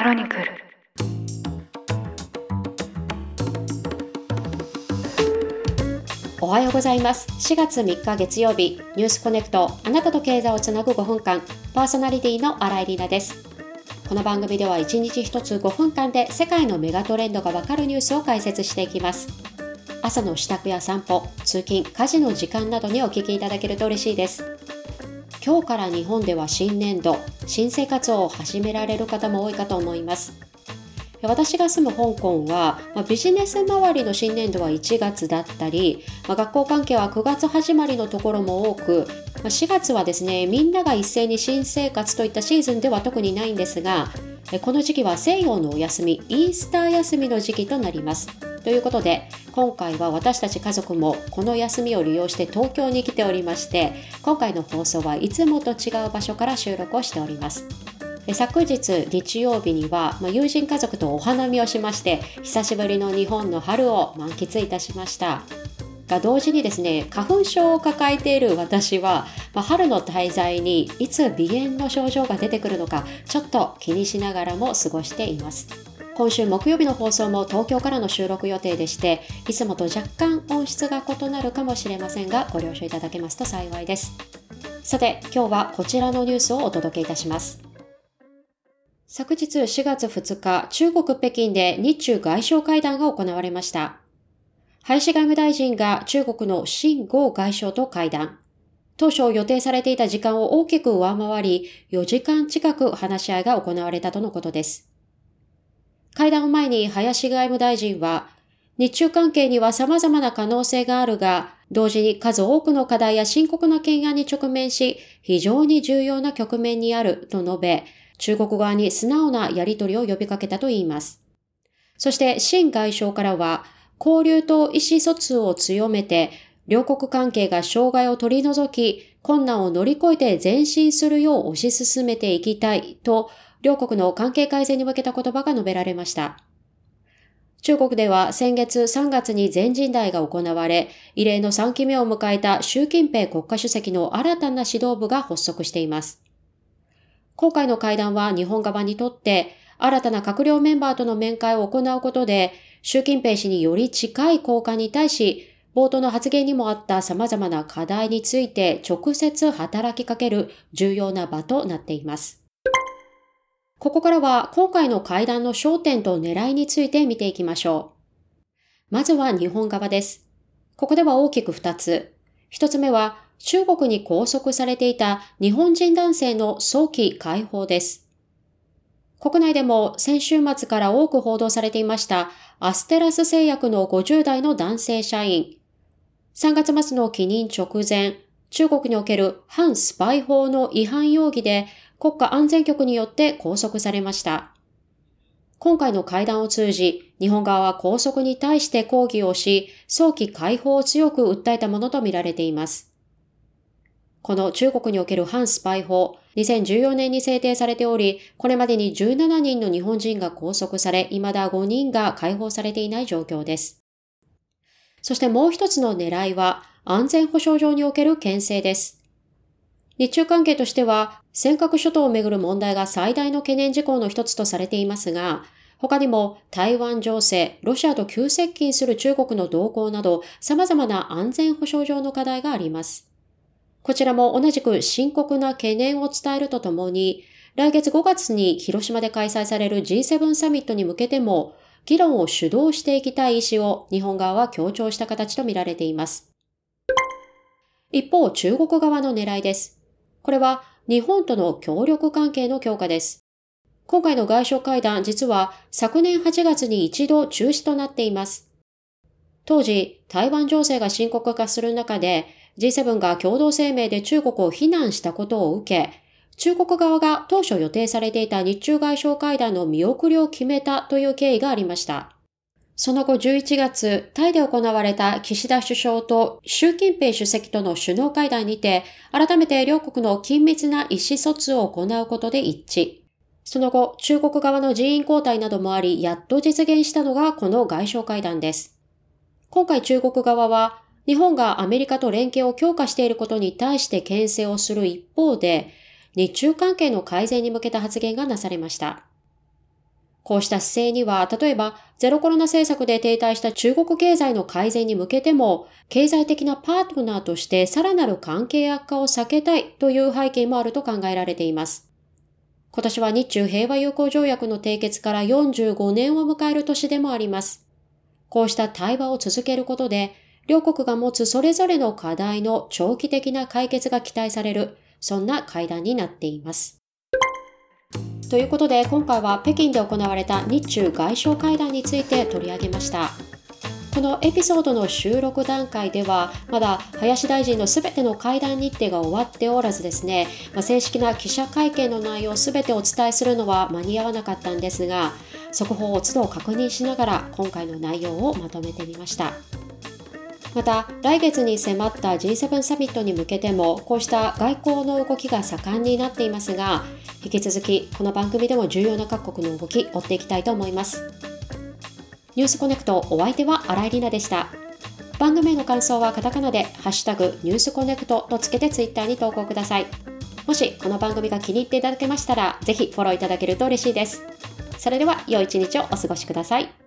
クロニクル。おはようございます。4月3日月曜日ニュースコネクトあなたと経済をつなぐ5分間パーソナリティの新井里奈です。この番組では1日1つ5分間で世界のメガトレンドがわかるニュースを解説していきます。朝の支度や散歩通勤家事の時間などにお聞きいただけると嬉しいです。今日から日本では新年度、新生活を始められる方も多いかと思います。私が住む香港は、まあ、ビジネス周りの新年度は1月だったり、まあ、学校関係は9月始まりのところも多く、まあ、4月はですね、みんなが一斉に新生活といったシーズンでは特にないんですが、この時期は西洋のお休み、イースター休みの時期となります。ということで、今回は私たち家族もこの休みを利用して東京に来ておりまして、今回の放送はいつもと違う場所から収録をしております。昨日日曜日には、ま友人家族とお花見をしまして久しぶりの日本の春を満喫いたしましたが同時にですね花粉症を抱えている私は、ま春の滞在にいつ鼻炎の症状が出てくるのかちょっと気にしながらも過ごしています今週木曜日の放送も東京からの収録予定でして、いつもと若干音質が異なるかもしれませんが、ご了承いただけますと幸いです。さて、今日はこちらのニュースをお届けいたします。昨日4月2日、中国北京で日中外相会談が行われました。林外務大臣が中国の新豪外相と会談。当初予定されていた時間を大きく上回り、4時間近く話し合いが行われたとのことです。会談を前に林外務大臣は、日中関係には様々な可能性があるが、同時に数多くの課題や深刻な懸案に直面し、非常に重要な局面にあると述べ、中国側に素直なやり取りを呼びかけたといいます。そして、新外相からは、交流と意思疎通を強めて、両国関係が障害を取り除き、困難を乗り越えて前進するよう推し進めていきたいと両国の関係改善に向けた言葉が述べられました。中国では先月3月に全人代が行われ、異例の3期目を迎えた習近平国家主席の新たな指導部が発足しています。今回の会談は日本側にとって新たな閣僚メンバーとの面会を行うことで、習近平氏により近い交換に対し、冒頭の発言にもあった様々な課題について直接働きかける重要な場となっています。ここからは今回の会談の焦点と狙いについて見ていきましょう。まずは日本側です。ここでは大きく2つ。1つ目は中国に拘束されていた日本人男性の早期解放です。国内でも先週末から多く報道されていましたアステラス製薬の50代の男性社員。3月末の帰任直前、中国における反スパイ法の違反容疑で国家安全局によって拘束されました。今回の会談を通じ、日本側は拘束に対して抗議をし、早期解放を強く訴えたものとみられています。この中国における反スパイ法、2014年に制定されており、これまでに17人の日本人が拘束され、未だ5人が解放されていない状況です。そしてもう一つの狙いは、安全保障上における牽制です。日中関係としては、尖閣諸島をめぐる問題が最大の懸念事項の一つとされていますが、他にも台湾情勢、ロシアと急接近する中国の動向など様々な安全保障上の課題があります。こちらも同じく深刻な懸念を伝えるとともに、来月5月に広島で開催される G7 サミットに向けても、議論を主導していきたい意思を日本側は強調した形とみられています。一方、中国側の狙いです。これは日本との協力関係の強化です。今回の外相会談、実は昨年8月に一度中止となっています。当時、台湾情勢が深刻化する中で、G7 が共同声明で中国を非難したことを受け、中国側が当初予定されていた日中外相会談の見送りを決めたという経緯がありました。その後11月、タイで行われた岸田首相と習近平主席との首脳会談にて、改めて両国の緊密な意思疎通を行うことで一致。その後、中国側の人員交代などもあり、やっと実現したのがこの外相会談です。今回中国側は、日本がアメリカと連携を強化していることに対して牽制をする一方で、日中関係の改善に向けた発言がなされました。こうした姿勢には、例えばゼロコロナ政策で停滞した中国経済の改善に向けても、経済的なパートナーとしてさらなる関係悪化を避けたいという背景もあると考えられています。今年は日中平和友好条約の締結から45年を迎える年でもあります。こうした対話を続けることで、両国が持つそれぞれの課題の長期的な解決が期待される、そんな会談になっています。ということで今回は北京で行われた日中外相会談について取り上げました。このエピソードの収録段階ではまだ林大臣のすべての会談日程が終わっておらずですね、まあ、正式な記者会見の内容すべてお伝えするのは間に合わなかったんですが速報を都度確認しながら今回の内容をまとめてみました。また来月に迫った G7 サミットに向けてもこうした外交の動きが盛んになっていますが引き続きこの番組でも重要な各国の動き追っていきたいと思います。ニュースコネクトお相手は新井里奈でした。番組への感想はカタカナでハッシュタグニュースコネクトとつけてツイッターに投稿ください。もしこの番組が気に入っていただけましたらぜひフォローいただけると嬉しいです。それでは良い一日をお過ごしください。